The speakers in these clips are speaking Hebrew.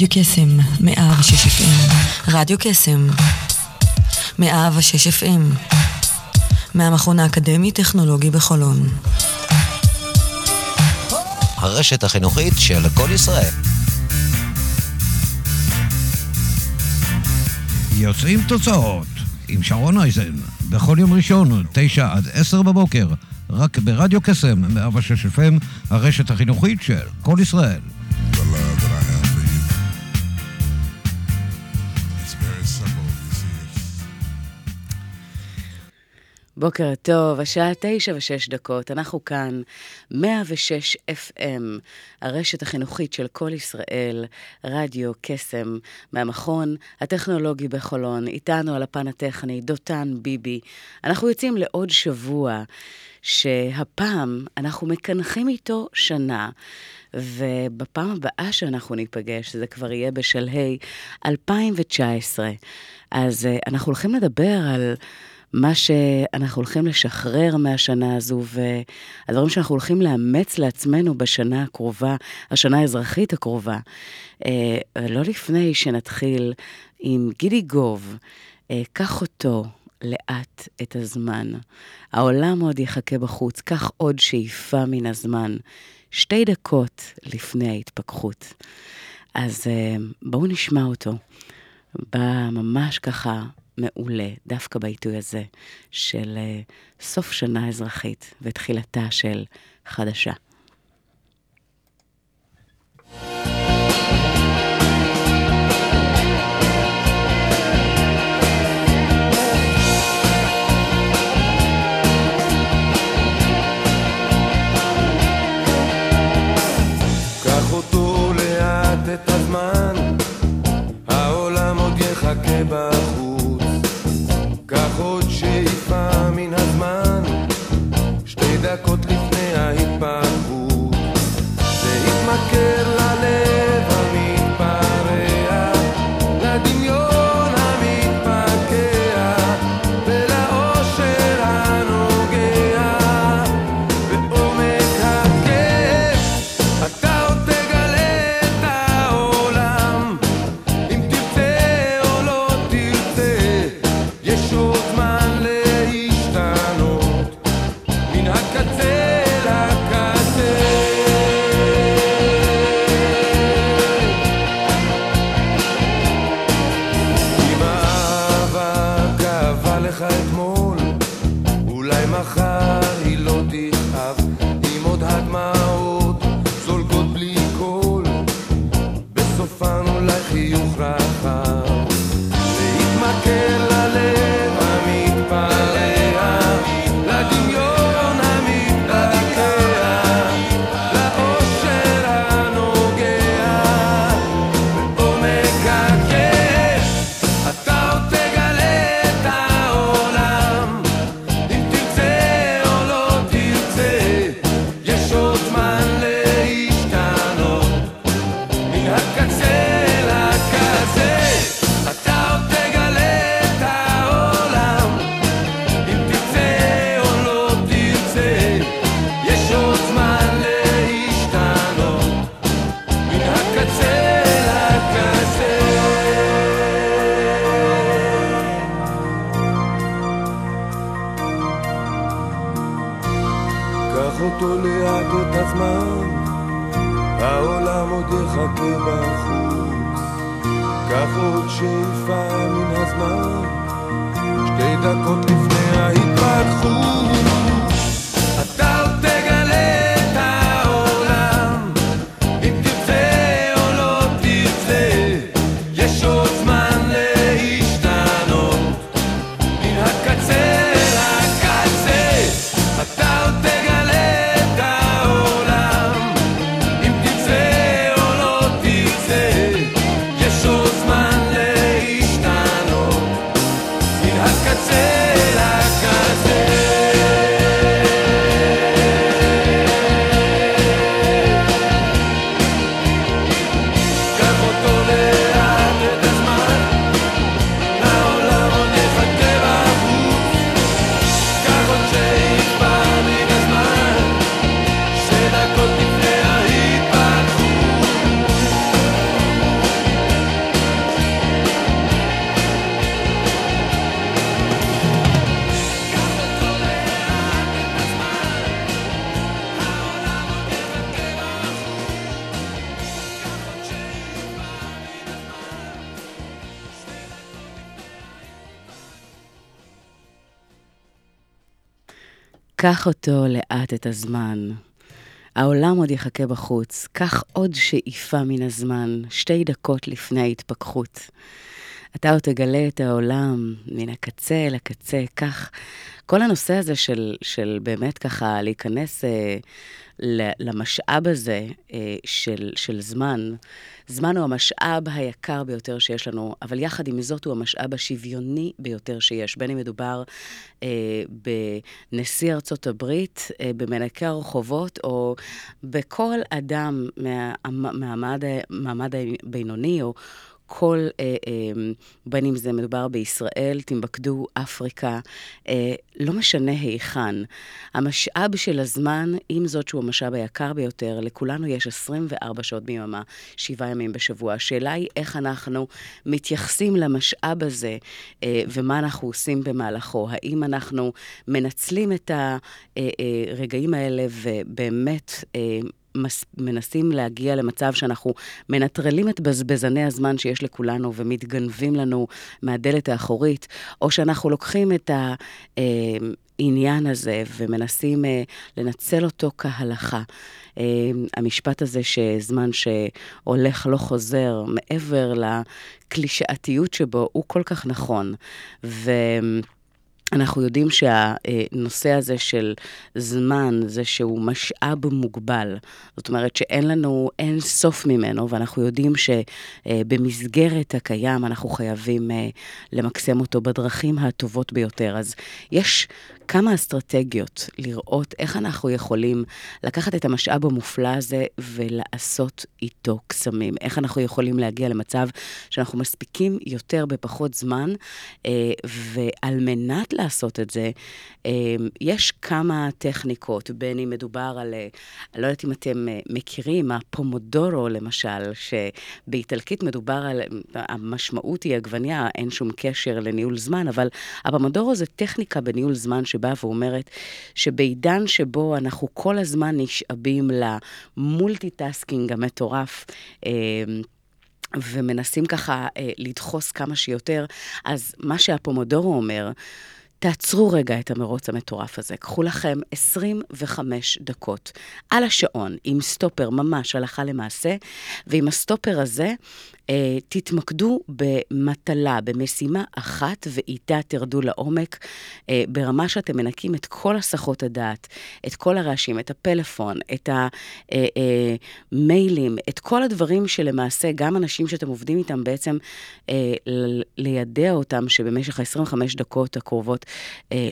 רדיו קסם, מאה ושש FM. רדיו קסם, מאה ושש FM. מהמכון האקדמי-טכנולוגי בחולון. הרשת החינוכית של כל ישראל. יוצאים תוצאות עם שרון אייזן, בכל יום ראשון, תשע עד עשר בבוקר, רק ברדיו קסם, 106 FM, הרשת החינוכית של כל ישראל. בוקר טוב, השעה תשע ושש דקות, אנחנו כאן, 106 FM, הרשת החינוכית של כל ישראל, רדיו קסם, מהמכון הטכנולוגי בחולון, איתנו על הפן הטכני, דותן ביבי. אנחנו יוצאים לעוד שבוע, שהפעם אנחנו מקנחים איתו שנה. ובפעם הבאה שאנחנו ניפגש, זה כבר יהיה בשלהי 2019. אז uh, אנחנו הולכים לדבר על מה שאנחנו הולכים לשחרר מהשנה הזו, והדברים שאנחנו הולכים לאמץ לעצמנו בשנה הקרובה, השנה האזרחית הקרובה. לא לפני שנתחיל עם גידי גוב, אה, קח אותו לאט את הזמן. העולם עוד יחכה בחוץ, קח עוד שאיפה מן הזמן. שתי דקות לפני ההתפכחות. אז אה, בואו נשמע אותו. בא ממש ככה מעולה, דווקא בעיתוי הזה של אה, סוף שנה אזרחית ותחילתה של חדשה. קח אותו לאט את הזמן. העולם עוד יחכה בחוץ, קח עוד שאיפה מן הזמן, שתי דקות לפני ההתפכחות. אתה עוד תגלה את העולם מן הקצה אל הקצה, כך כל הנושא הזה של, של באמת ככה להיכנס אה, למשאב הזה אה, של, של זמן, זמן הוא המשאב היקר ביותר שיש לנו, אבל יחד עם זאת הוא המשאב השוויוני ביותר שיש, בין אם מדובר אה, בנשיא ארצות הברית, אה, במנקי הרחובות, או בכל אדם מהמעמד מה, הבינוני, או... כל, אה, אה, בין אם זה מדובר בישראל, טימבקדו, אפריקה, אה, לא משנה היכן. המשאב של הזמן, עם זאת שהוא המשאב היקר ביותר, לכולנו יש 24 שעות ביממה, שבעה ימים בשבוע. השאלה היא איך אנחנו מתייחסים למשאב הזה אה, ומה אנחנו עושים במהלכו. האם אנחנו מנצלים את הרגעים אה, אה, האלה ובאמת אה, מס, מנסים להגיע למצב שאנחנו מנטרלים את בזבזני הזמן שיש לכולנו ומתגנבים לנו מהדלת האחורית, או שאנחנו לוקחים את העניין הזה ומנסים אה, לנצל אותו כהלכה. אה, המשפט הזה שזמן שהולך לא חוזר, מעבר לקלישאתיות שבו, הוא כל כך נכון. ו... אנחנו יודעים שהנושא הזה של זמן, זה שהוא משאב מוגבל. זאת אומרת שאין לנו, אין סוף ממנו, ואנחנו יודעים שבמסגרת הקיים אנחנו חייבים אה, למקסם אותו בדרכים הטובות ביותר. אז יש כמה אסטרטגיות לראות איך אנחנו יכולים לקחת את המשאב המופלא הזה ולעשות איתו קסמים. איך אנחנו יכולים להגיע למצב שאנחנו מספיקים יותר בפחות זמן, אה, ועל מנת לעשות את זה, אה, יש כמה טכניקות, בין אם מדובר על, אה, אני לא יודעת אם אתם מכירים, הפומודורו למשל, שבאיטלקית מדובר על, המשמעות היא עגבניה, אין שום קשר לניהול זמן, אבל הפומודורו זה טכניקה בניהול זמן שבאה ואומרת שבעידן שבו אנחנו כל הזמן נשאבים ל multitasking המטורף, אה, ומנסים ככה אה, לדחוס כמה שיותר, אז מה שהפומודורו אומר, תעצרו רגע את המרוץ המטורף הזה. קחו לכם 25 דקות על השעון, עם סטופר ממש הלכה למעשה, ועם הסטופר הזה תתמקדו במטלה, במשימה אחת, ואיתה תרדו לעומק, אה, ברמה שאתם מנקים את כל הסחות הדעת, את כל הרעשים, את הפלאפון, את המיילים, אה, את כל הדברים שלמעשה גם אנשים שאתם עובדים איתם בעצם לידע אותם שבמשך ה-25 דקות הקרובות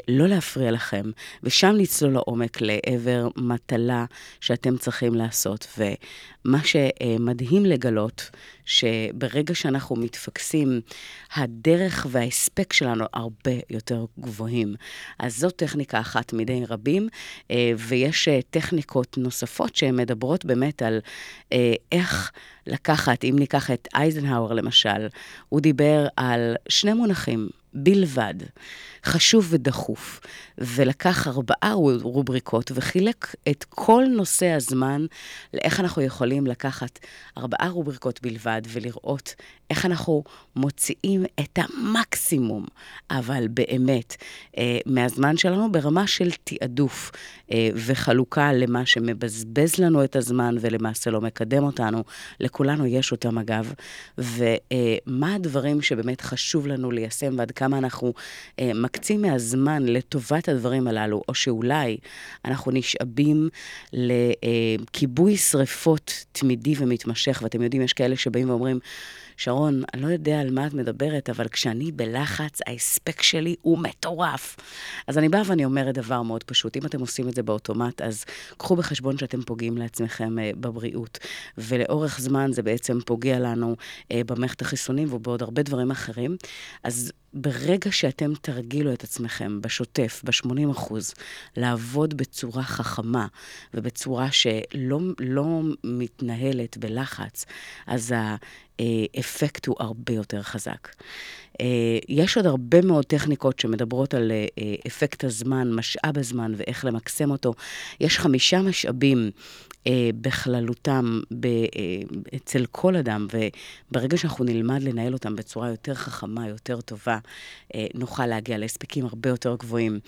לא להפריע לכם, ושם לצלול לעומק לעבר מטלה שאתם צריכים לעשות. ומה שמדהים לגלות, שברגע שאנחנו מתפקסים, הדרך וההספק שלנו הרבה יותר גבוהים. אז זאת טכניקה אחת מדי רבים, אה, ויש אה, טכניקות נוספות שהן מדברות באמת על אה, איך לקחת, אם ניקח את אייזנהאואר למשל, הוא דיבר על שני מונחים בלבד. חשוב ודחוף, ולקח ארבעה רובריקות וחילק את כל נושא הזמן לאיך אנחנו יכולים לקחת ארבעה רובריקות בלבד ולראות איך אנחנו מוציאים את המקסימום, אבל באמת, אה, מהזמן שלנו ברמה של תעדוף אה, וחלוקה למה שמבזבז לנו את הזמן ולמעשה לא מקדם אותנו. לכולנו יש אותם אגב, ומה הדברים שבאמת חשוב לנו ליישם ועד כמה אנחנו אה, מקצים מהזמן לטובת הדברים הללו, או שאולי אנחנו נשאבים לכיבוי שריפות תמידי ומתמשך, ואתם יודעים, יש כאלה שבאים ואומרים, שרון, אני לא יודע על מה את מדברת, אבל כשאני בלחץ, ההספק שלי הוא מטורף. אז אני באה ואני אומרת דבר מאוד פשוט, אם אתם עושים את זה באוטומט, אז קחו בחשבון שאתם פוגעים לעצמכם uh, בבריאות. ולאורך זמן זה בעצם פוגע לנו uh, במערכת החיסונים ובעוד הרבה דברים אחרים. אז ברגע שאתם תרגילו את עצמכם בשוטף, ב-80 אחוז, לעבוד בצורה חכמה ובצורה שלא לא מתנהלת בלחץ, אז האפקט הוא הרבה יותר חזק. יש עוד הרבה מאוד טכניקות שמדברות על אפקט הזמן, משאב הזמן ואיך למקסם אותו. יש חמישה משאבים אה, בכללותם אה, אצל כל אדם, וברגע שאנחנו נלמד לנהל אותם בצורה יותר חכמה, יותר טובה, אה, נוכל להגיע להספקים הרבה יותר גבוהים.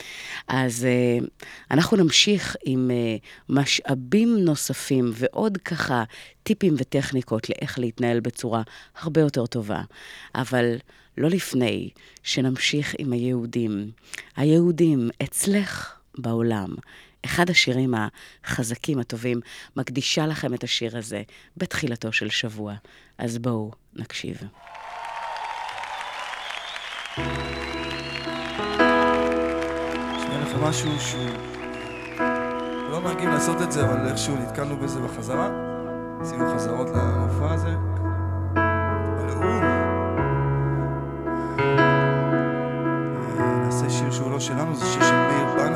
אז אה, אנחנו נמשיך עם אה, משאבים נוספים ועוד ככה טיפים וטכניקות לאיך להתנהל בצורה הרבה יותר טובה. אבל לא לפני שנמשיך עם היהודים. היהודים אצלך בעולם. אחד השירים החזקים, הטובים, מקדישה לכם את השיר הזה בתחילתו של שבוע. אז בואו נקשיב. משהו שהוא... לא נוהגים לעשות את זה, אבל איכשהו נתקלנו בזה בחזרה. עשינו חזרות למופע הזה. אה, נעשה שיר שהוא לא שלנו, זה שיר של מאיר בנאי.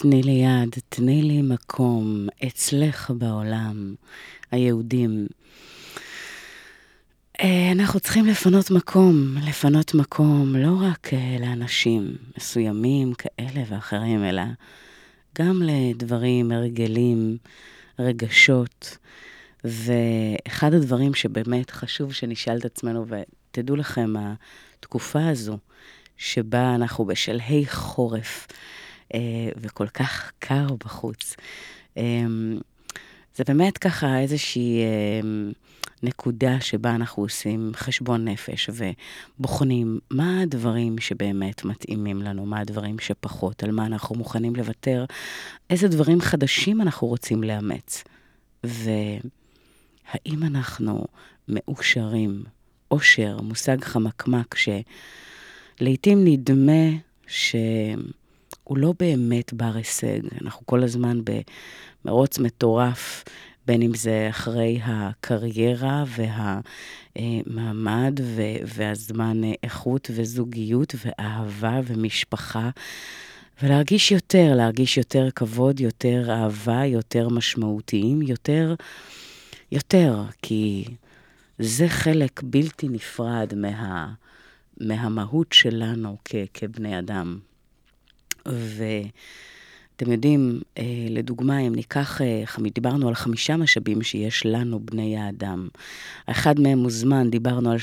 תני לי יד, תני לי מקום, אצלך בעולם, היהודים. אה, אנחנו צריכים לפנות מקום, לפנות מקום לא רק אה, לאנשים מסוימים כאלה ואחרים, אלא גם לדברים, הרגלים, רגשות. ואחד הדברים שבאמת חשוב שנשאל את עצמנו, ותדעו לכם, התקופה הזו, שבה אנחנו בשלהי חורף, וכל כך קר בחוץ, זה באמת ככה איזושהי נקודה שבה אנחנו עושים חשבון נפש ובוחנים מה הדברים שבאמת מתאימים לנו, מה הדברים שפחות, על מה אנחנו מוכנים לוותר, איזה דברים חדשים אנחנו רוצים לאמץ. והאם אנחנו מאושרים, אושר, מושג חמקמק, שלעיתים נדמה שהוא לא באמת בר הישג. אנחנו כל הזמן במרוץ מטורף בין אם זה אחרי הקריירה והמעמד והזמן איכות וזוגיות ואהבה ומשפחה. ולהרגיש יותר, להרגיש יותר כבוד, יותר אהבה, יותר משמעותיים, יותר, יותר, כי זה חלק בלתי נפרד מה, מהמהות שלנו כ, כבני אדם. ו... אתם יודעים, אה, לדוגמה, אם ניקח, אה, דיברנו על חמישה משאבים שיש לנו, בני האדם. אחד מהם מוזמן, דיברנו על,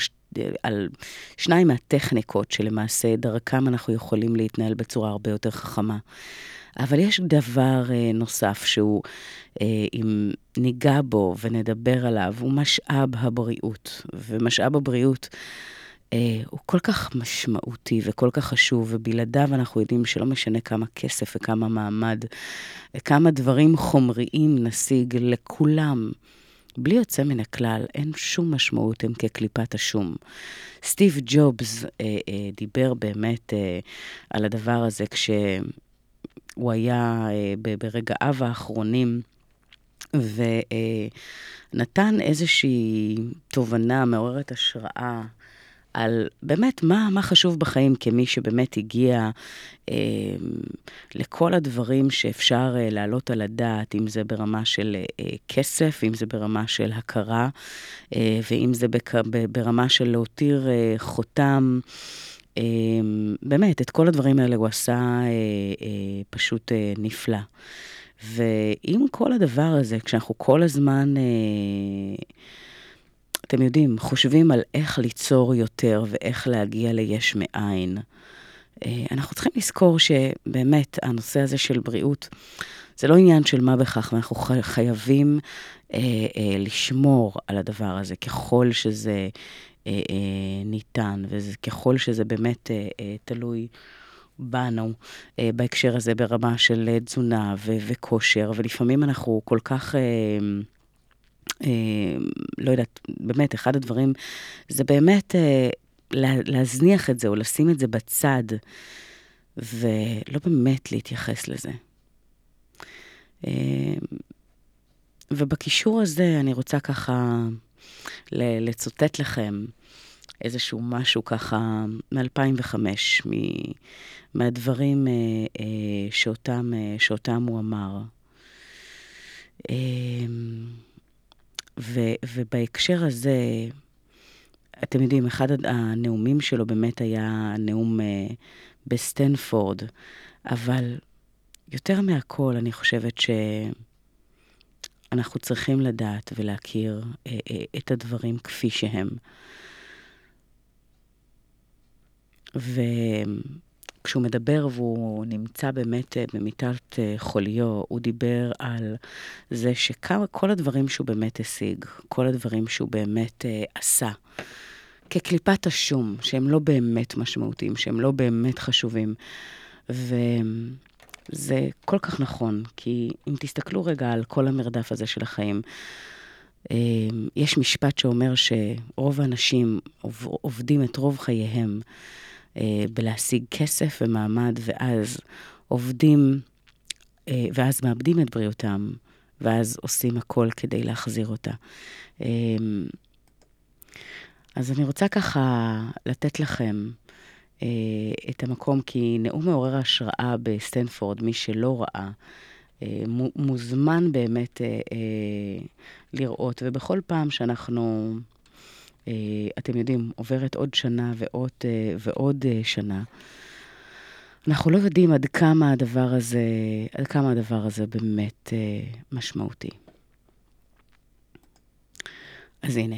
על שניים מהטכניקות שלמעשה דרכם אנחנו יכולים להתנהל בצורה הרבה יותר חכמה. אבל יש דבר אה, נוסף שהוא, אם ניגע בו ונדבר עליו, הוא משאב הבריאות. ומשאב הבריאות... אה, הוא כל כך משמעותי וכל כך חשוב, ובלעדיו אנחנו יודעים שלא משנה כמה כסף וכמה מעמד, כמה דברים חומריים נשיג לכולם. בלי יוצא מן הכלל, אין שום משמעות הם כקליפת השום. סטיב ג'ובס אה, אה, דיבר באמת אה, על הדבר הזה כשהוא היה אה, ברגעיו האחרונים, ונתן אה, איזושהי תובנה מעוררת השראה. על באמת מה, מה חשוב בחיים כמי שבאמת הגיע אה, לכל הדברים שאפשר אה, להעלות על הדעת, אם זה ברמה של אה, כסף, אם זה ברמה של הכרה, אה, ואם זה בק, ברמה של להותיר אה, חותם. אה, באמת, את כל הדברים האלה הוא עשה אה, אה, פשוט אה, נפלא. ועם כל הדבר הזה, כשאנחנו כל הזמן... אה, אתם יודעים, חושבים על איך ליצור יותר ואיך להגיע ליש מאין. אה, אנחנו צריכים לזכור שבאמת הנושא הזה של בריאות, זה לא עניין של מה בכך, ואנחנו חייבים אה, אה, לשמור על הדבר הזה ככל שזה אה, אה, ניתן, וככל שזה באמת אה, אה, תלוי בנו, אה, בהקשר הזה ברמה של אה, תזונה ו- וכושר, ולפעמים אנחנו כל כך... אה, לא יודעת, באמת, אחד הדברים זה באמת אה, להזניח את זה או לשים את זה בצד, ולא באמת להתייחס לזה. אה, ובקישור הזה אני רוצה ככה לצוטט לכם איזשהו משהו ככה מ-2005, מהדברים שאותם, שאותם הוא אמר. ו, ובהקשר הזה, אתם יודעים, אחד הנאומים שלו באמת היה נאום uh, בסטנפורד, אבל יותר מהכל, אני חושבת שאנחנו צריכים לדעת ולהכיר uh, uh, את הדברים כפי שהם. ו... כשהוא מדבר והוא נמצא באמת אה, במיטת אה, חוליו, הוא דיבר על זה שכל הדברים שהוא באמת השיג, כל הדברים שהוא באמת uh, עשה, כקליפת השום, שהם לא באמת משמעותיים, שהם לא באמת חשובים. וזה כל כך נכון, כי אם תסתכלו רגע על כל המרדף הזה של החיים, יש משפט שאומר שרוב האנשים עובדים את רוב חייהם אה, בלהשיג כסף ומעמד, ואז עובדים, אה, ואז מאבדים את בריאותם, ואז עושים הכל כדי להחזיר אותה. אה, אז אני רוצה ככה לתת לכם אה, את המקום, כי נאום מעורר השראה בסטנפורד, מי שלא ראה, אה, מוזמן באמת אה, אה, לראות, ובכל פעם שאנחנו, אה, אתם יודעים, עוברת עוד שנה ועוד, אה, ועוד אה, שנה, אנחנו לא יודעים עד כמה הדבר הזה, עד כמה הדבר הזה באמת אה, משמעותי. אז הנה,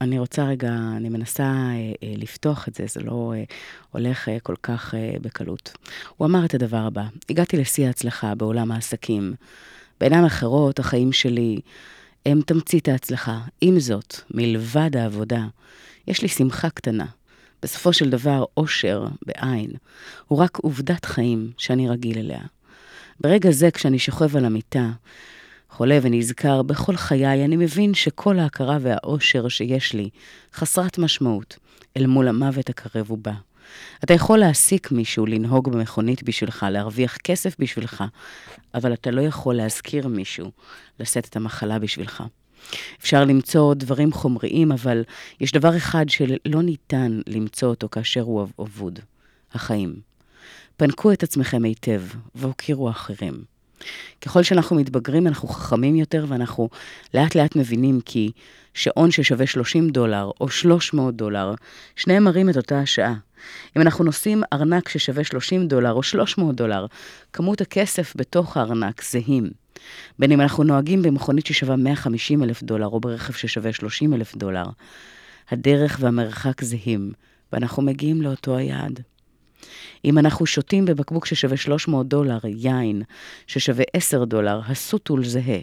אני רוצה רגע, אני מנסה אה, אה, לפתוח את זה, זה לא אה, הולך אה, כל כך אה, בקלות. הוא אמר את הדבר הבא, הגעתי לשיא ההצלחה בעולם העסקים. בעיניים אחרות, החיים שלי הם תמצית ההצלחה. עם זאת, מלבד העבודה, יש לי שמחה קטנה. בסופו של דבר, אושר, בעין, הוא רק עובדת חיים שאני רגיל אליה. ברגע זה, כשאני שוכב על המיטה, חולה ונזכר בכל חיי, אני מבין שכל ההכרה והאושר שיש לי חסרת משמעות אל מול המוות הקרב ובא. אתה יכול להעסיק מישהו לנהוג במכונית בשבילך, להרוויח כסף בשבילך, אבל אתה לא יכול להזכיר מישהו לשאת את המחלה בשבילך. אפשר למצוא דברים חומריים, אבל יש דבר אחד שלא ניתן למצוא אותו כאשר הוא אבוד, החיים. פנקו את עצמכם היטב והוקירו אחרים. ככל שאנחנו מתבגרים, אנחנו חכמים יותר ואנחנו לאט לאט מבינים כי שעון ששווה 30 דולר או 300 דולר, שניהם מראים את אותה השעה. אם אנחנו נושאים ארנק ששווה 30 דולר או 300 דולר, כמות הכסף בתוך הארנק זהים. בין אם אנחנו נוהגים במכונית ששווה 150 אלף דולר או ברכב ששווה 30 אלף דולר, הדרך והמרחק זהים, ואנחנו מגיעים לאותו היעד. אם אנחנו שותים בבקבוק ששווה 300 דולר יין ששווה 10 דולר, הסוטול זהה.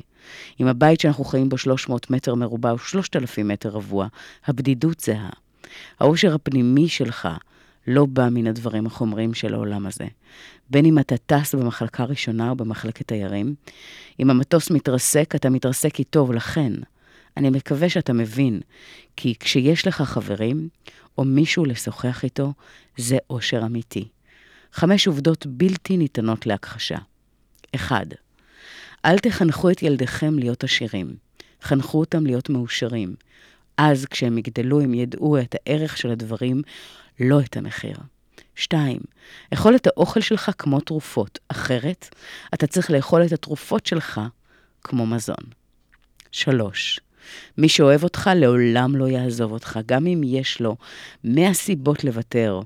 אם הבית שאנחנו חיים בו 300 מטר מרובע הוא 3,000 מטר רבוע, הבדידות זהה. העושר הפנימי שלך לא בא מן הדברים החומריים של העולם הזה. בין אם אתה טס במחלקה ראשונה או במחלקת תיירים, אם המטוס מתרסק, אתה מתרסק איתו, ולכן, אני מקווה שאתה מבין, כי כשיש לך חברים, או מישהו לשוחח איתו, זה אושר אמיתי. חמש עובדות בלתי ניתנות להכחשה. 1. אל תחנכו את ילדיכם להיות עשירים. חנכו אותם להיות מאושרים. אז כשהם יגדלו הם ידעו את הערך של הדברים, לא את המחיר. 2. אכול את האוכל שלך כמו תרופות, אחרת אתה צריך לאכול את התרופות שלך כמו מזון. 3. מי שאוהב אותך לעולם לא יעזוב אותך, גם אם יש לו 100 סיבות לוותר.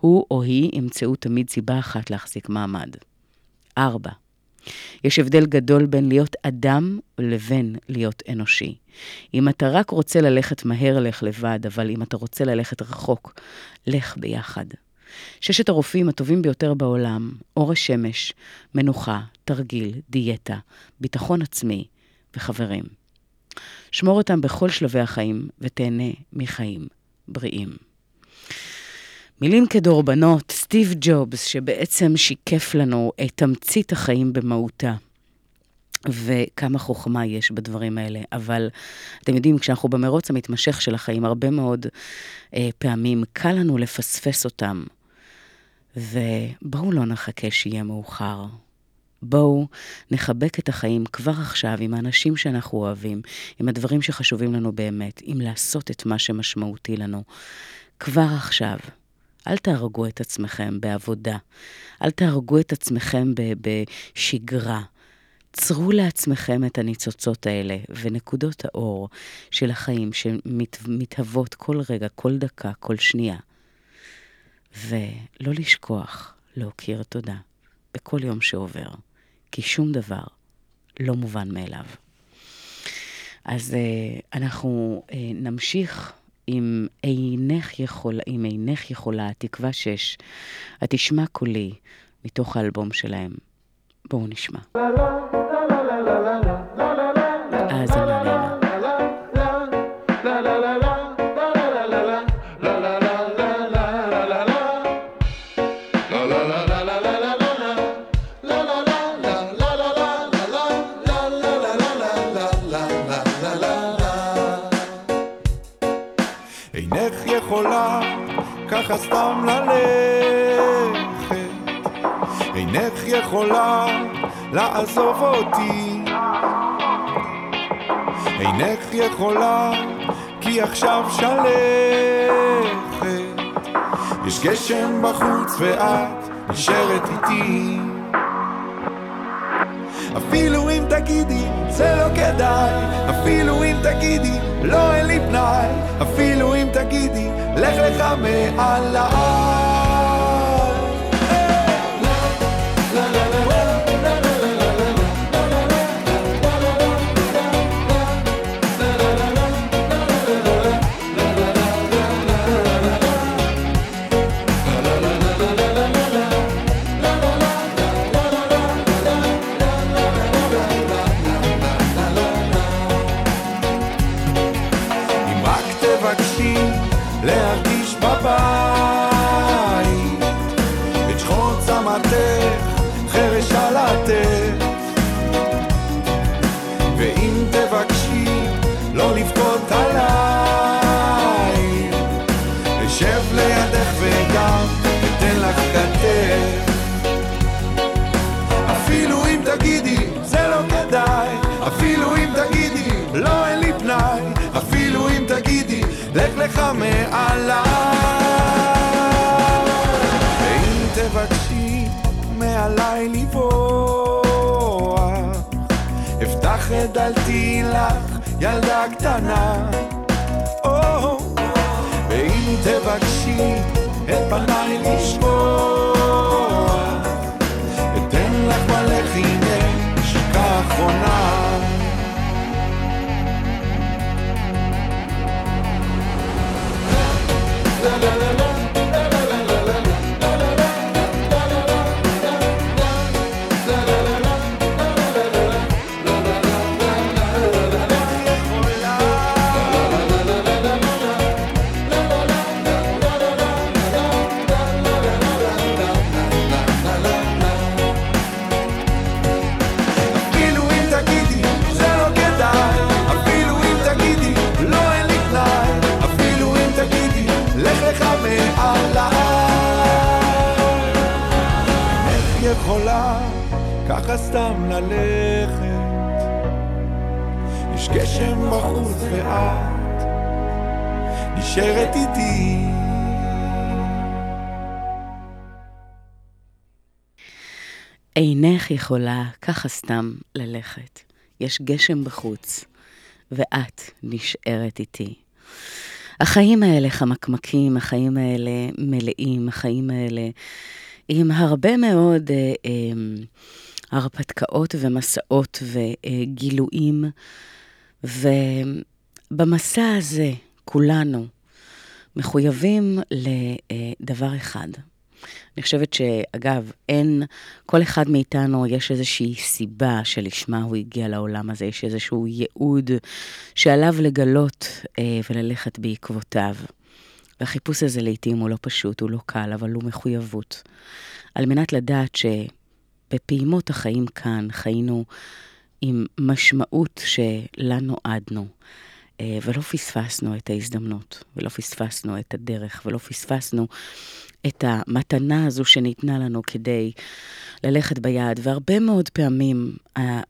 הוא או היא ימצאו תמיד סיבה אחת להחזיק מעמד. 4. יש הבדל גדול בין להיות אדם לבין להיות אנושי. אם אתה רק רוצה ללכת מהר, לך לבד, אבל אם אתה רוצה ללכת רחוק, לך ביחד. ששת הרופאים הטובים ביותר בעולם, אור השמש, מנוחה, תרגיל, דיאטה, ביטחון עצמי וחברים. שמור אותם בכל שלבי החיים ותהנה מחיים בריאים. מילים כדורבנות, סטיב ג'ובס, שבעצם שיקף לנו את תמצית החיים במהותה. וכמה חוכמה יש בדברים האלה. אבל אתם יודעים, כשאנחנו במרוץ המתמשך של החיים, הרבה מאוד אה, פעמים קל לנו לפספס אותם. ובואו לא נחכה שיהיה מאוחר. בואו נחבק את החיים כבר עכשיו עם האנשים שאנחנו אוהבים, עם הדברים שחשובים לנו באמת, עם לעשות את מה שמשמעותי לנו. כבר עכשיו. אל תהרגו את עצמכם בעבודה. אל תהרגו את עצמכם בשגרה. צרו לעצמכם את הניצוצות האלה ונקודות האור של החיים שמתהוות כל רגע, כל דקה, כל שנייה. ולא לשכוח להכיר תודה בכל יום שעובר, כי שום דבר לא מובן מאליו. אז uh, אנחנו uh, נמשיך עם אינך יכולה, עם אינך יכולה, תקווה שש, התשמע קולי, מתוך האלבום שלהם. בואו נשמע. האזנה ככה סתם ללכת. אינך יכולה לעזוב אותי. אינך יכולה כי עכשיו שלכת. יש גשם בחוץ ואת נשארת איתי. אפילו אם תגידי זה לא כדאי אפילו אם תגידי לא אין לי פנאי אפילו אם תגידי לך לך מעליי לך מעליי ואם תבקשי מעליי לברוח אפתח את דלתי לך ילדה קטנה. ואם תבקשי את פניי לשמוע אתן לך בלחי נשיקה אחרונה אינך יכולה ככה סתם ללכת. יש גשם בחוץ, ואת נשארת איתי. החיים האלה חמקמקים, החיים האלה מלאים, החיים האלה עם הרבה מאוד אה, אה, הרפתקאות ומסעות וגילויים. ובמסע הזה כולנו מחויבים לדבר אחד. אני חושבת שאגב, אין, כל אחד מאיתנו יש איזושהי סיבה שלשמה הוא הגיע לעולם הזה, יש איזשהו ייעוד שעליו לגלות אה, וללכת בעקבותיו. והחיפוש הזה לעתים הוא לא פשוט, הוא לא קל, אבל הוא מחויבות. על מנת לדעת שבפעימות החיים כאן חיינו עם משמעות שלה נועדנו, אה, ולא פספסנו את ההזדמנות, ולא פספסנו את הדרך, ולא פספסנו את המתנה הזו שניתנה לנו כדי ללכת ביעד. והרבה מאוד פעמים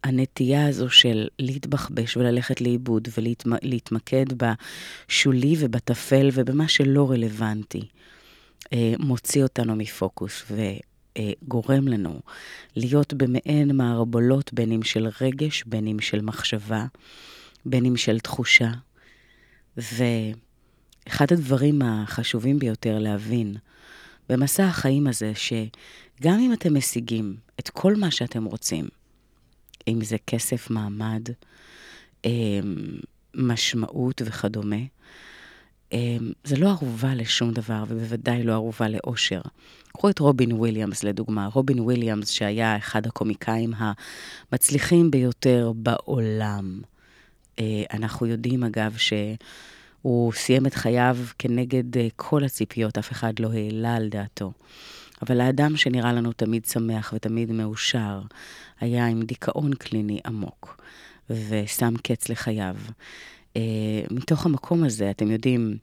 הנטייה הזו של להתבחבש וללכת לאיבוד ולהתמקד בשולי ובטפל ובמה שלא רלוונטי, אה, מוציא אותנו מפוקוס וגורם לנו להיות במעין מערבולות, בין אם של רגש, בין אם של מחשבה, בין אם של תחושה. ואחד הדברים החשובים ביותר להבין במסע החיים הזה, שגם אם אתם משיגים את כל מה שאתם רוצים, אם זה כסף, מעמד, אמ, משמעות וכדומה, אמ, זה לא ערובה לשום דבר, ובוודאי לא ערובה לאושר. קחו את רובין וויליאמס לדוגמה. רובין וויליאמס, שהיה אחד הקומיקאים המצליחים ביותר בעולם. אה, אנחנו יודעים, אגב, ש... הוא סיים את חייו כנגד אה, כל הציפיות, אף אחד לא העלה על דעתו. אבל האדם שנראה לנו תמיד שמח ותמיד מאושר, היה עם דיכאון קליני עמוק, ושם קץ לחייו. Uh, מתוך המקום הזה, אתם יודעים,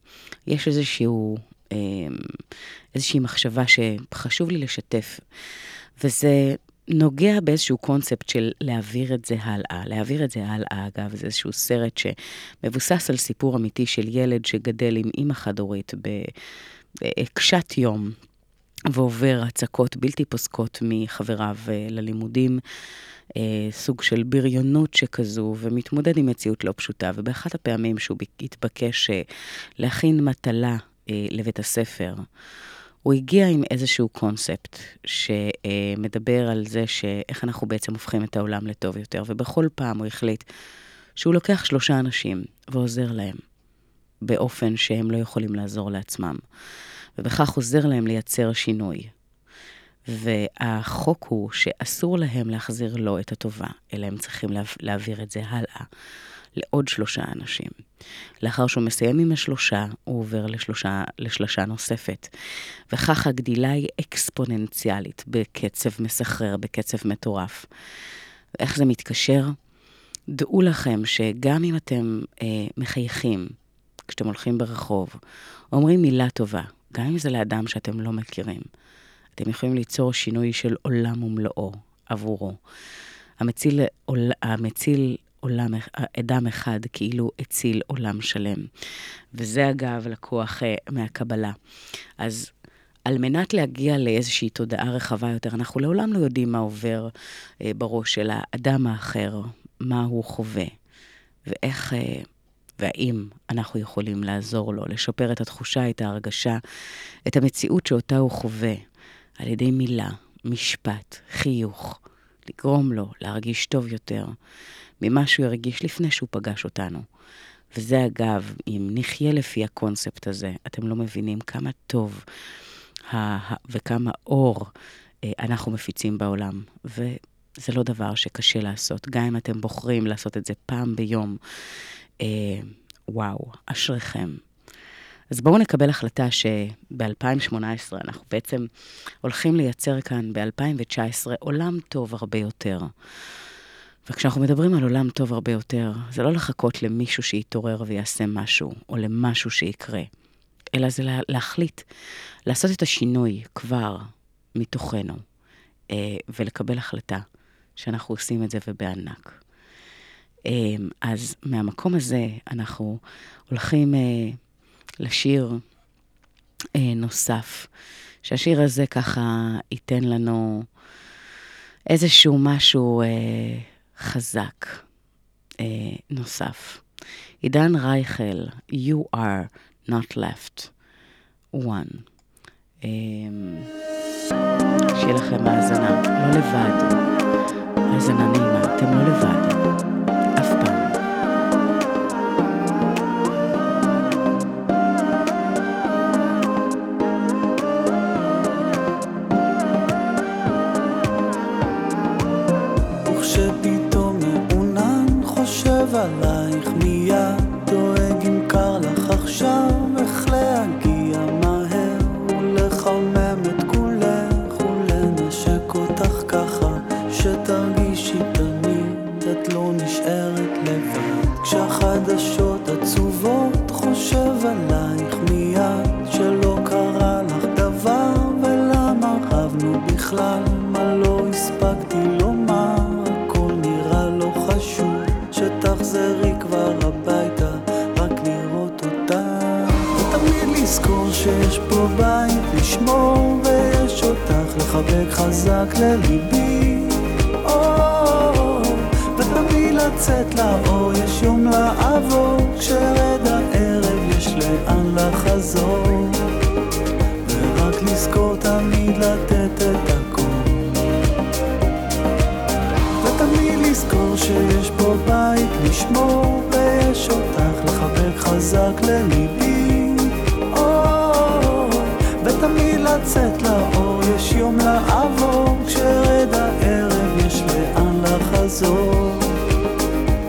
יש איזשהו, uh, איזושהי מחשבה שחשוב לי לשתף, וזה נוגע באיזשהו קונספט של להעביר את זה הלאה. להעביר את זה הלאה, אגב, זה איזשהו סרט שמבוסס על סיפור אמיתי של ילד שגדל עם אימא חד-הורית קשת יום ועובר הצקות בלתי פוסקות מחבריו ללימודים. סוג של בריונות שכזו, ומתמודד עם מציאות לא פשוטה. ובאחת הפעמים שהוא התבקש להכין מטלה לבית הספר, הוא הגיע עם איזשהו קונספט שמדבר על זה שאיך אנחנו בעצם הופכים את העולם לטוב יותר, ובכל פעם הוא החליט שהוא לוקח שלושה אנשים ועוזר להם באופן שהם לא יכולים לעזור לעצמם, ובכך עוזר להם לייצר שינוי. והחוק הוא שאסור להם להחזיר לו את הטובה, אלא הם צריכים להעביר את זה הלאה. לעוד שלושה אנשים. לאחר שהוא מסיים עם השלושה, הוא עובר לשלושה, לשלושה נוספת. וכך הגדילה היא אקספוננציאלית, בקצב מסחרר, בקצב מטורף. ואיך זה מתקשר? דעו לכם שגם אם אתם אה, מחייכים, כשאתם הולכים ברחוב, אומרים מילה טובה, גם אם זה לאדם שאתם לא מכירים, אתם יכולים ליצור שינוי של עולם ומלואו עבורו. המציל, המציל עולם, אדם אחד כאילו הציל עולם שלם. וזה אגב לקוח uh, מהקבלה. אז על מנת להגיע לאיזושהי תודעה רחבה יותר, אנחנו לעולם לא יודעים מה עובר uh, בראש של האדם האחר, מה הוא חווה, ואיך... Uh, והאם אנחנו יכולים לעזור לו, לשפר את התחושה, את ההרגשה, את המציאות שאותה הוא חווה, על ידי מילה, משפט, חיוך, לגרום לו להרגיש טוב יותר, ממה שהוא הרגיש לפני שהוא פגש אותנו. וזה אגב, אם נחיה לפי הקונספט הזה, אתם לא מבינים כמה טוב וכמה אור אה, אנחנו מפיצים בעולם. וזה לא דבר שקשה לעשות, גם אם אתם בוחרים לעשות את זה פעם ביום. אה, וואו, אשריכם. אז בואו נקבל החלטה שב-2018 אנחנו בעצם הולכים לייצר כאן ב-2019 עולם טוב הרבה יותר. וכשאנחנו מדברים על עולם טוב הרבה יותר, זה לא לחכות למישהו שיתעורר ויעשה משהו, או למשהו שיקרה, אלא זה לה, להחליט, לעשות את השינוי כבר מתוכנו, אה, ולקבל החלטה שאנחנו עושים את זה ובענק. אה, אז מהמקום הזה אנחנו הולכים אה, לשיר אה, נוסף, שהשיר הזה ככה ייתן לנו איזשהו משהו... אה, חזק אה, נוסף. עידן רייכל, You are not left one. אה, שיהיה לכם האזנה, לא לבד. האזנה נעימה, אתם לא לבד. לשמור, ויש אותך לחבק חזק לליבי. ותמיד לצאת לאור, יש יום לעבור, כשרד הערב יש לאן לחזור. ורק לזכור תמיד לתת את הכל. ותמיד לזכור שיש פה בית לשמור, ויש אותך לחבק חזק לליבי. לצאת לאור, יש יום לעבור, כשרד הערב יש לאן לחזור.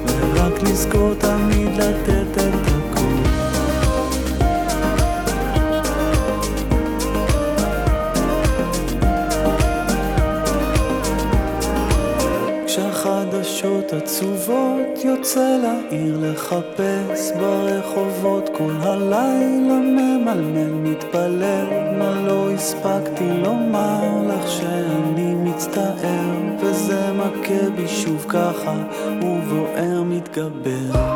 ורק לזכור תמיד לתת את עצובות יוצא לעיר לחפש ברחובות כל הלילה ממלמל מתפלל מה לא הספקתי לומר לך שאני מצטער וזה מכה בי שוב ככה ובוער מתגבר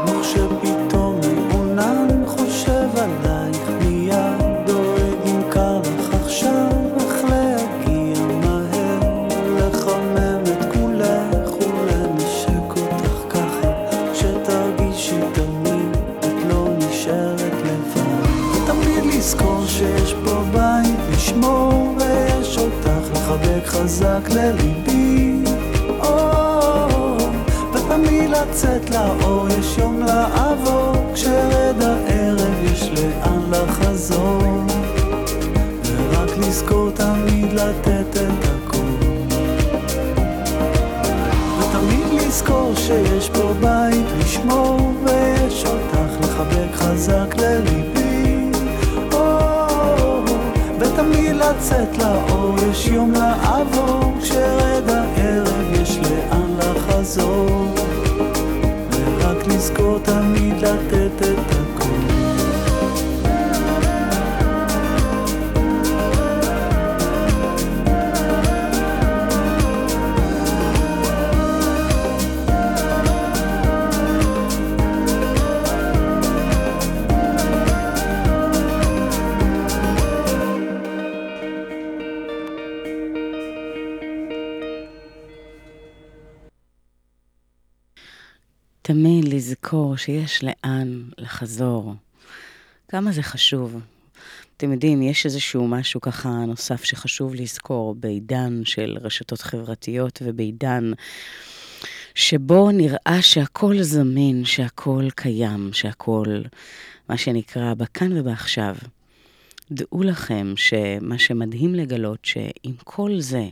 לחזור. ורק לזכור תמיד לתת את הכל. ותמיד לזכור שיש פה בית לשמור, ויש אותך לחבק חזק לליבי. ותמיד לצאת לאור, יש יום לעבור, כשרד הערב יש לאן לחזור. ורק לזכור תמיד לתת את הכל. לזכור שיש לאן לחזור. כמה זה חשוב. אתם יודעים, יש איזשהו משהו ככה נוסף שחשוב לזכור בעידן של רשתות חברתיות ובעידן שבו נראה שהכל זמין, שהכל קיים, שהכל, מה שנקרא, בכאן ובעכשיו. דעו לכם שמה שמדהים לגלות, שעם כל זה,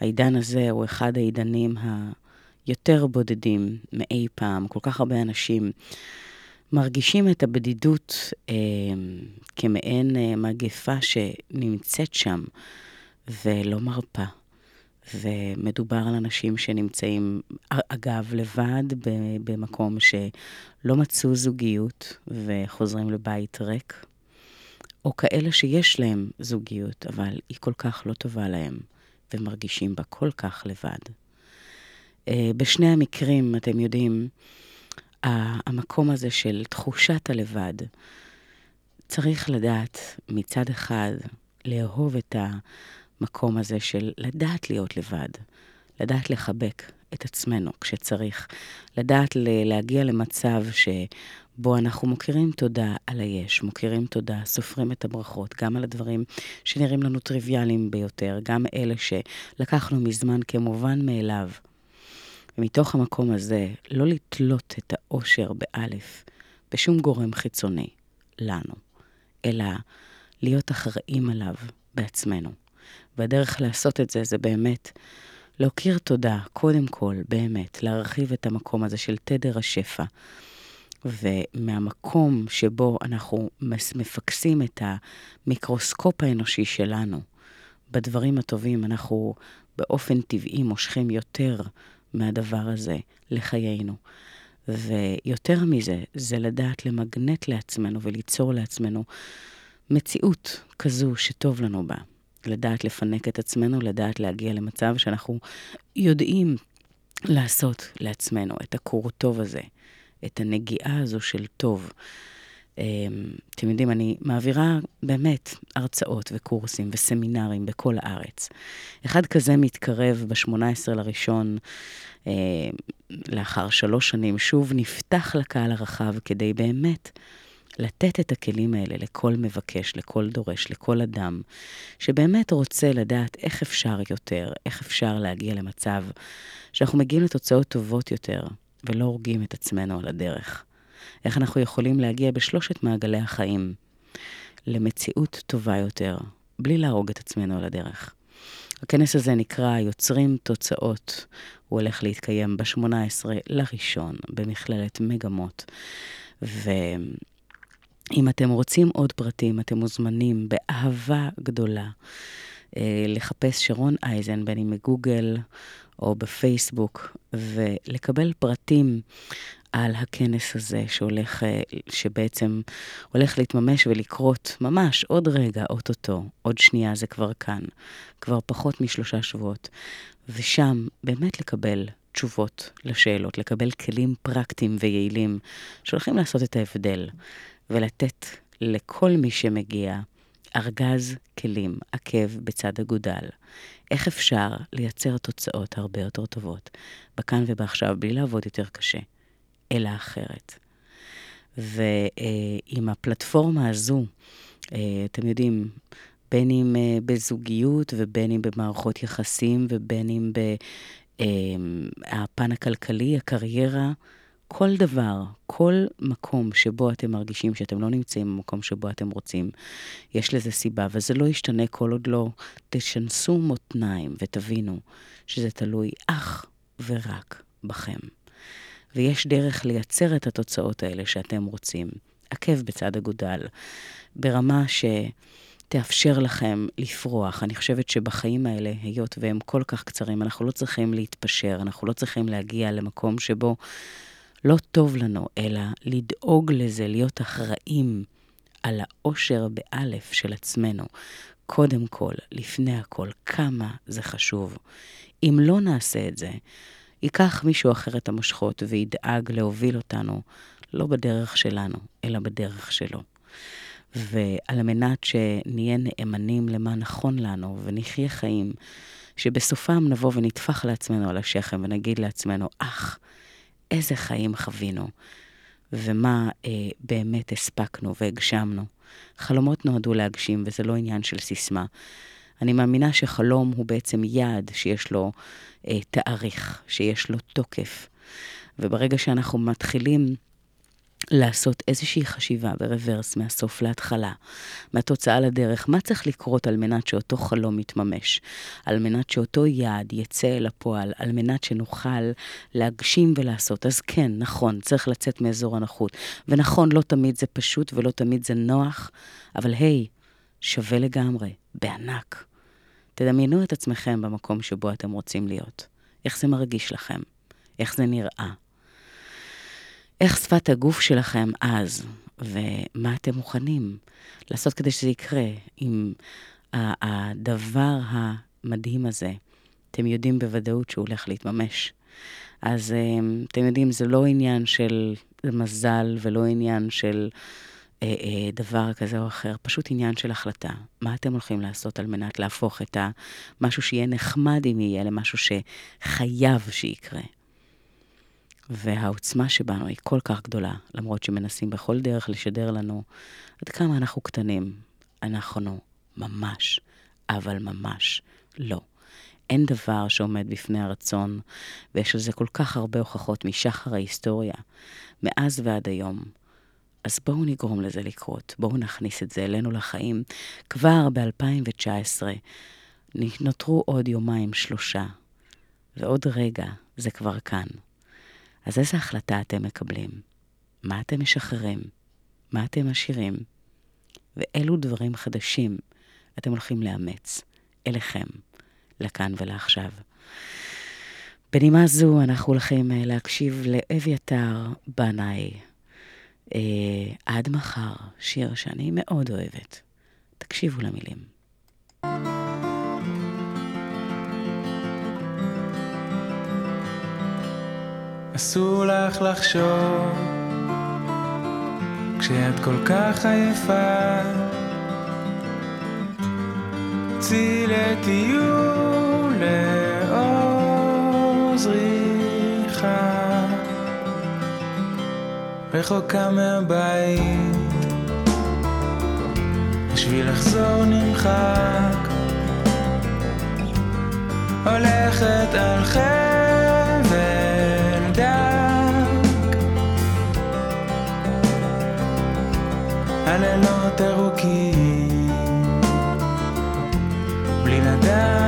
העידן הזה הוא אחד העידנים היותר בודדים מאי פעם. כל כך הרבה אנשים מרגישים את הבדידות אה, כמעין אה, מגפה שנמצאת שם ולא מרפה. ומדובר על אנשים שנמצאים, אגב, לבד במקום שלא מצאו זוגיות וחוזרים לבית ריק, או כאלה שיש להם זוגיות, אבל היא כל כך לא טובה להם, ומרגישים בה כל כך לבד. אה, בשני המקרים, אתם יודעים, המקום הזה של תחושת הלבד, צריך לדעת מצד אחד לאהוב את המקום הזה של לדעת להיות לבד, לדעת לחבק את עצמנו כשצריך, לדעת להגיע למצב שבו אנחנו מוכירים תודה על היש, מוכירים תודה, סופרים את הברכות, גם על הדברים שנראים לנו טריוויאליים ביותר, גם אלה שלקחנו מזמן כמובן מאליו. ומתוך המקום הזה, לא לתלות את האושר באלף בשום גורם חיצוני לנו, אלא להיות אחראים עליו בעצמנו. והדרך לעשות את זה, זה באמת להכיר תודה, קודם כל, באמת, להרחיב את המקום הזה של תדר השפע. ומהמקום שבו אנחנו מפקסים את המיקרוסקופ האנושי שלנו, בדברים הטובים, אנחנו באופן טבעי מושכים יותר מהדבר הזה לחיינו. ויותר מזה, זה לדעת למגנט לעצמנו וליצור לעצמנו מציאות כזו שטוב לנו בה. לדעת לפנק את עצמנו, לדעת להגיע למצב שאנחנו יודעים לעשות לעצמנו את הכור טוב הזה, את הנגיעה הזו של טוב. אמ, אתם יודעים, אני מעבירה באמת הרצאות וקורסים וסמינרים בכל הארץ. אחד כזה מתקרב ב-18 לראשון, אה, לאחר שלוש שנים, שוב נפתח לקהל הרחב כדי באמת לתת את הכלים האלה לכל מבקש, לכל דורש, לכל אדם, שבאמת רוצה לדעת איך אפשר יותר, איך אפשר להגיע למצב שאנחנו מגיעים לתוצאות טובות יותר, ולא הורגים את עצמנו על הדרך. איך אנחנו יכולים להגיע בשלושת מעגלי החיים למציאות טובה יותר, בלי להרוג את עצמנו על הדרך. הכנס הזה נקרא יוצרים תוצאות. הוא הולך להתקיים ב-18 לראשון במכללת מגמות. ואם אתם רוצים עוד פרטים, אתם מוזמנים באהבה גדולה אה, לחפש שרון אייזן, בין אם מגוגל או בפייסבוק, ולקבל פרטים על הכנס הזה שהולך, אה, שבעצם הולך להתממש ולקרות ממש עוד רגע, אוטוטו, עוד שנייה זה כבר כאן, כבר פחות משלושה שבועות, ושם באמת לקבל תשובות לשאלות, לקבל כלים פרקטיים ויעילים שהולכים לעשות את ההבדל, ולתת לכל מי שמגיע ארגז כלים, עקב בצד אגודל. איך אפשר לייצר תוצאות הרבה יותר טובות, בכאן ובעכשיו, בלי לעבוד יותר קשה. אלא אחרת. ועם הפלטפורמה הזו, אה, אתם יודעים, בין אם אה, בזוגיות ובין אם במערכות יחסים ובין אם בפן אה, הכלכלי, הקריירה, כל דבר, כל מקום שבו אתם מרגישים שאתם לא נמצאים במקום שבו אתם רוצים, יש לזה סיבה, וזה לא ישתנה כל עוד לא תשנסו מותניים ותבינו שזה תלוי אך ורק בכם. ויש דרך לייצר את התוצאות האלה שאתם רוצים, עקב בצד אגודל, ברמה שתאפשר לכם לפרוח. אני חושבת שבחיים האלה, היות והם כל כך קצרים, אנחנו לא צריכים להתפשר, אנחנו לא צריכים להגיע למקום שבו לא טוב לנו, אלא לדאוג לזה, להיות אחראים על האושר באלף של עצמנו. קודם כל, לפני הכל, כמה זה חשוב. אם לא נעשה את זה, ייקח מישהו אחר את המושכות וידאג להוביל אותנו, לא בדרך שלנו, אלא בדרך שלו. ועל מנת שנהיה נאמנים למה נכון לנו ונחיה חיים, שבסופם נבוא ונטפח לעצמנו על השכם ונגיד לעצמנו, אך, איזה חיים חווינו, ומה אה, באמת הספקנו והגשמנו. חלומות נועדו להגשים, וזה לא עניין של סיסמה. אני מאמינה שחלום הוא בעצם יעד שיש לו אה, תאריך, שיש לו תוקף. וברגע שאנחנו מתחילים לעשות איזושהי חשיבה ברוורס מהסוף להתחלה, מהתוצאה לדרך, מה צריך לקרות על מנת שאותו חלום יתממש, על מנת שאותו יעד יצא אל הפועל, על מנת שנוכל להגשים ולעשות. אז כן, נכון, צריך לצאת מאזור הנוחות. ונכון, לא תמיד זה פשוט ולא תמיד זה נוח, אבל היי, שווה לגמרי, בענק. תדמיינו את עצמכם במקום שבו אתם רוצים להיות. איך זה מרגיש לכם? איך זה נראה? איך שפת הגוף שלכם אז, ומה אתם מוכנים לעשות כדי שזה יקרה. עם הדבר המדהים הזה, אתם יודעים בוודאות שהוא הולך להתממש. אז אה, אתם יודעים, זה לא עניין של מזל ולא עניין של דבר כזה או אחר, פשוט עניין של החלטה. מה אתם הולכים לעשות על מנת להפוך את המשהו שיהיה נחמד אם יהיה למשהו שחייב שיקרה. והעוצמה שבנו היא כל כך גדולה, למרות שמנסים בכל דרך לשדר לנו עד כמה אנחנו קטנים. אנחנו ממש, אבל ממש לא. אין דבר שעומד בפני הרצון, ויש על זה כל כך הרבה הוכחות משחר ההיסטוריה, מאז ועד היום. אז בואו נגרום לזה לקרות, בואו נכניס את זה אלינו לחיים. כבר ב-2019 נותרו עוד יומיים שלושה, ועוד רגע זה כבר כאן. אז איזה החלטה אתם מקבלים? מה אתם משחררים? מה אתם משאירים? ואילו דברים חדשים אתם הולכים לאמץ אליכם, לכאן ולעכשיו. בנימה זו אנחנו הולכים אה, להקשיב לאביתר בנאי. אה, עד מחר, שיר שאני מאוד אוהבת. תקשיבו למילים. אסור לך לחשוב כשאת כל כך עייפה צאי לטיול רחוקה מהבית. בשביל לחזור נמחק. הולכת על חבל הלילות ארוכים, בלי לדעת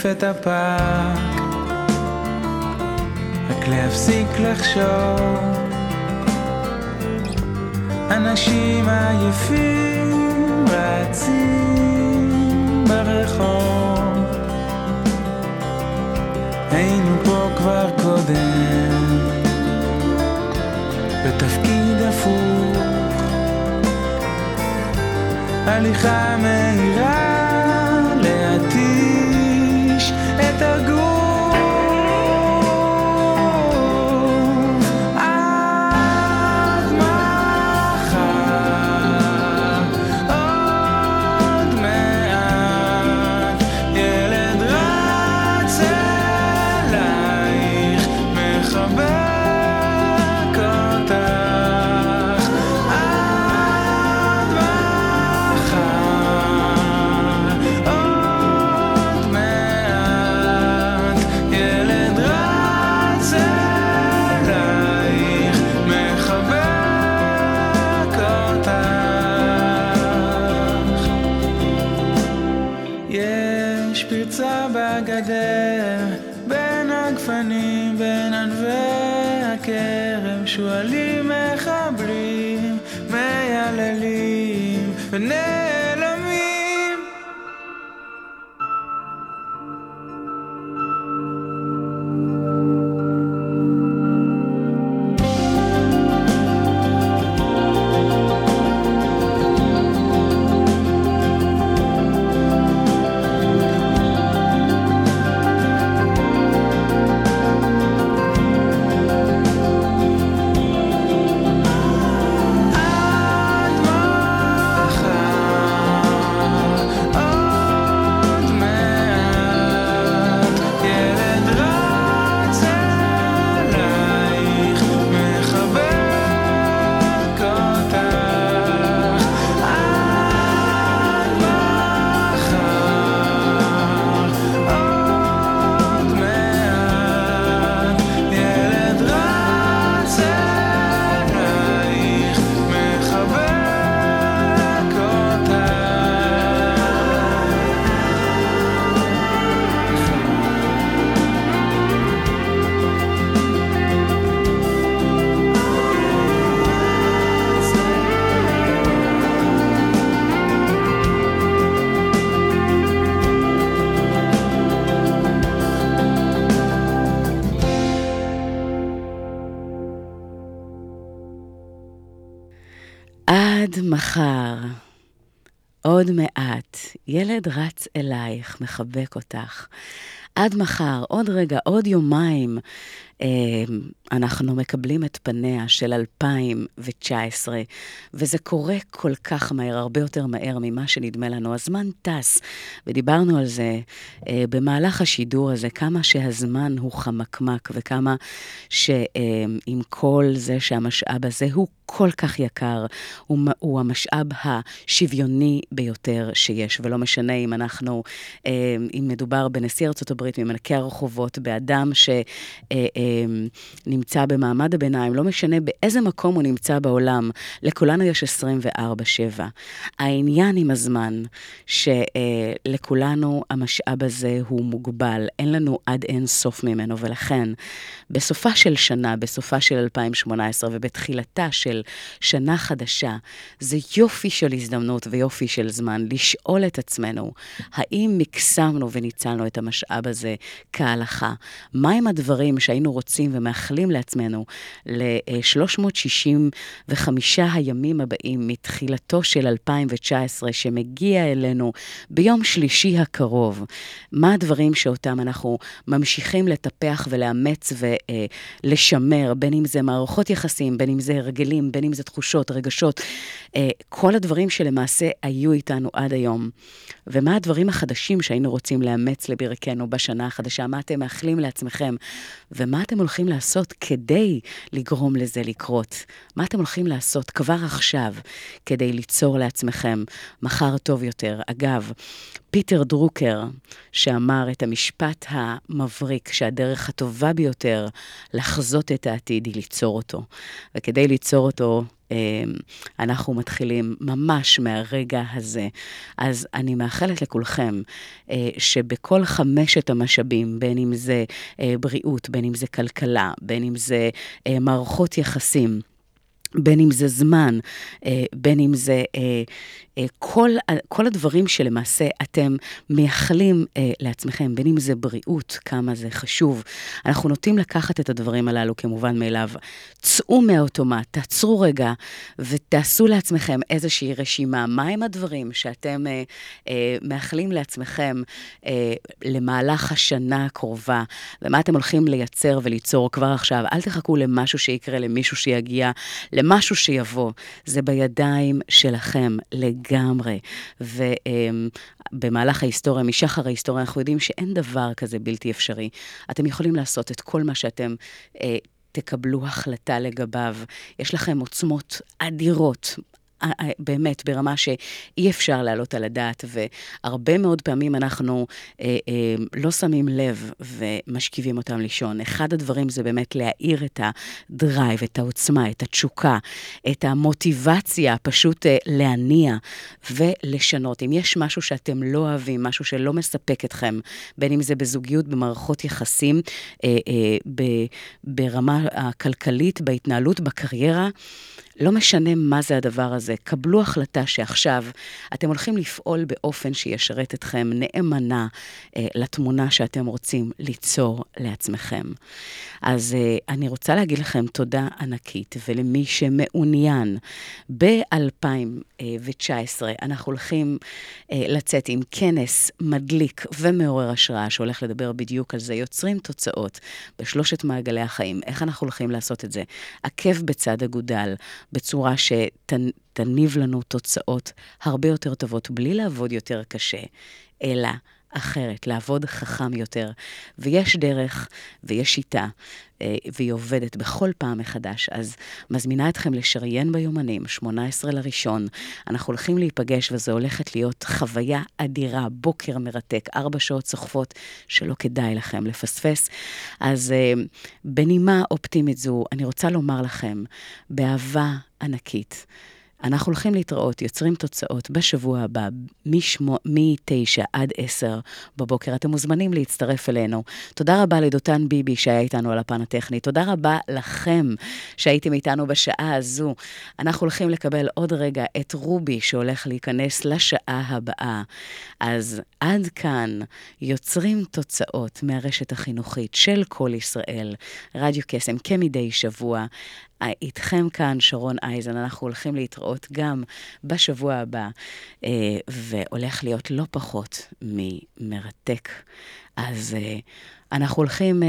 נקיף את הפארק, רק להפסיק לחשוב. אנשים עייפים רצים ברחוב. היינו פה כבר קודם, בתפקיד הפוך. הליכה מהירה להתיש את ילד רץ אלייך, מחבק אותך. עד מחר, עוד רגע, עוד יומיים, אה, אנחנו מקבלים את פניה של 2019, וזה קורה כל כך מהר, הרבה יותר מהר ממה שנדמה לנו. הזמן טס, ודיברנו על זה אה, במהלך השידור הזה, כמה שהזמן הוא חמקמק, וכמה שעם כל זה שהמשאב הזה הוא כל כך יקר, הוא, הוא המשאב השוויוני ביותר שיש, ולא משנה אם אנחנו, אה, אם מדובר בנשיא ארצות הברית, ממנקי הרחובות, באדם שנמצא במעמד הביניים, לא משנה באיזה מקום הוא נמצא בעולם, לכולנו יש 24-7. העניין עם הזמן, שלכולנו המשאב הזה הוא מוגבל, אין לנו עד אין סוף ממנו, ולכן בסופה של שנה, בסופה של 2018 ובתחילתה של שנה חדשה, זה יופי של הזדמנות ויופי של זמן לשאול את עצמנו, האם מקסמנו וניצלנו את המשאב הזה כהלכה? מהם הדברים שהיינו רוצים ומאחלים לעצמנו ל-365 הימים הבאים מתחילתו של 2019, שמגיע אלינו ביום שלישי הקרוב? מה הדברים שאותם אנחנו ממשיכים לטפח ולאמץ ולשמר, בין אם זה מערכות יחסים, בין אם זה הרגלים, בין אם זה תחושות, רגשות, אה, כל הדברים שלמעשה היו איתנו עד היום. ומה הדברים החדשים שהיינו רוצים לאמץ לברכנו בשנה החדשה? מה אתם מאחלים לעצמכם? ומה אתם הולכים לעשות כדי לגרום לזה לקרות? מה אתם הולכים לעשות כבר עכשיו כדי ליצור לעצמכם מחר טוב יותר? אגב, פיטר דרוקר, שאמר את המשפט המבריק, שהדרך הטובה ביותר לחזות את העתיד היא ליצור אותו. וכדי ליצור אותו, אנחנו מתחילים ממש מהרגע הזה. אז אני מאחלת לכולכם אה, שבכל חמשת המשאבים, בין אם זה אה, בריאות, בין אם זה כלכלה, בין אם זה מערכות יחסים, בין אם זה זמן, אה, בין אם זה אה, אה, כל, כל הדברים שלמעשה אתם מייחלים לעצמכם, בין אם זה בריאות, כמה זה חשוב. אנחנו נוטים לקחת את הדברים הללו כמובן מאליו. צאו מהאוטומט, תעצרו רגע ותעשו לעצמכם איזושהי רשימה. מהם הדברים שאתם מאחלים לעצמכם למהלך השנה הקרובה, ומה אתם הולכים לייצר וליצור כבר עכשיו. אל תחכו למשהו שיקרה, למישהו שיגיע. למשהו שיבוא. זה בידיים שלכם לגמרי. ובמהלך ההיסטוריה, משחר ההיסטוריה, אנחנו יודעים שאין דבר כזה בלתי אפשרי. אתם יכולים לעשות את כל מה שאתם... אה, תקבלו החלטה לגביו. יש לכם עוצמות אדירות, באמת, ברמה שאי אפשר להעלות על הדעת, והרבה מאוד פעמים אנחנו אה, אה, לא שמים לב ומשכיבים אותם לישון. אחד הדברים זה באמת להאיר את הדרייב, את העוצמה, את התשוקה, את המוטיבציה, פשוט אה, להניע ולשנות. אם יש משהו שאתם לא אוהבים, משהו שלא מספק אתכם, בין אם זה בזוגיות, במערכות יחסים, אה, אה, ב, ברמה הכלכלית, בהתנהלות, בקריירה, לא משנה מה זה הדבר הזה, קבלו החלטה שעכשיו אתם הולכים לפעול באופן שישרת אתכם נאמנה אה, לתמונה שאתם רוצים ליצור לעצמכם. אז אה, אני רוצה להגיד לכם תודה ענקית, ולמי שמעוניין, ב-2019 אנחנו הולכים אה, לצאת עם כנס מדליק ומעורר השראה, שהולך לדבר בדיוק על זה, יוצרים תוצאות בשלושת מעגלי החיים. איך אנחנו הולכים לעשות את זה? עקב בצד אגודל. בצורה שתניב לנו תוצאות הרבה יותר טובות, בלי לעבוד יותר קשה, אלא אחרת, לעבוד חכם יותר. ויש דרך ויש שיטה, אה, והיא עובדת בכל פעם מחדש. אז מזמינה אתכם לשריין ביומנים, 18 לראשון. אנחנו הולכים להיפגש וזו הולכת להיות חוויה אדירה, בוקר מרתק, ארבע שעות סוחפות שלא כדאי לכם לפספס. אז אה, בנימה אופטימית זו, אני רוצה לומר לכם, באהבה ענקית, אנחנו הולכים להתראות, יוצרים תוצאות בשבוע הבא, מ-9 עד 10 בבוקר. אתם מוזמנים להצטרף אלינו. תודה רבה לדותן ביבי שהיה איתנו על הפן הטכני. תודה רבה לכם שהייתם איתנו בשעה הזו. אנחנו הולכים לקבל עוד רגע את רובי שהולך להיכנס לשעה הבאה. אז עד כאן יוצרים תוצאות מהרשת החינוכית של כל ישראל, רדיו קסם כמדי שבוע. איתכם כאן, שרון אייזן, אנחנו הולכים להתראות גם בשבוע הבא, אה, והולך להיות לא פחות ממרתק. אז אה, אנחנו הולכים אה,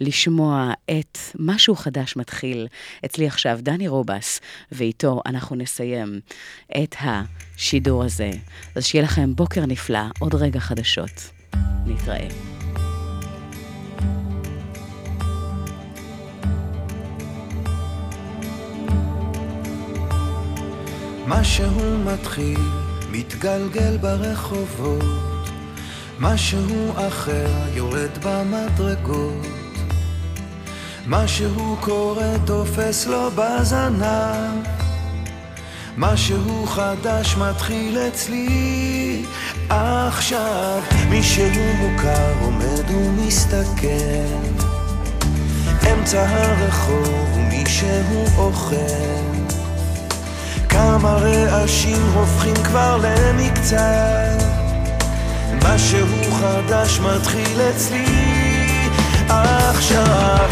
לשמוע את משהו חדש מתחיל אצלי עכשיו, דני רובס, ואיתו אנחנו נסיים את השידור הזה. אז שיהיה לכם בוקר נפלא, עוד רגע חדשות. נתראה. משהו מתחיל, מתגלגל ברחובות, משהו אחר יורד במדרגות, משהו קורה תופס לו בזנב, משהו חדש מתחיל אצלי. עכשיו, מישהו מוכר עומד ומסתכל, אמצע הרחוב מישהו אוכל כמה רעשים הופכים כבר למקצת. משהו חדש מתחיל אצלי. עכשיו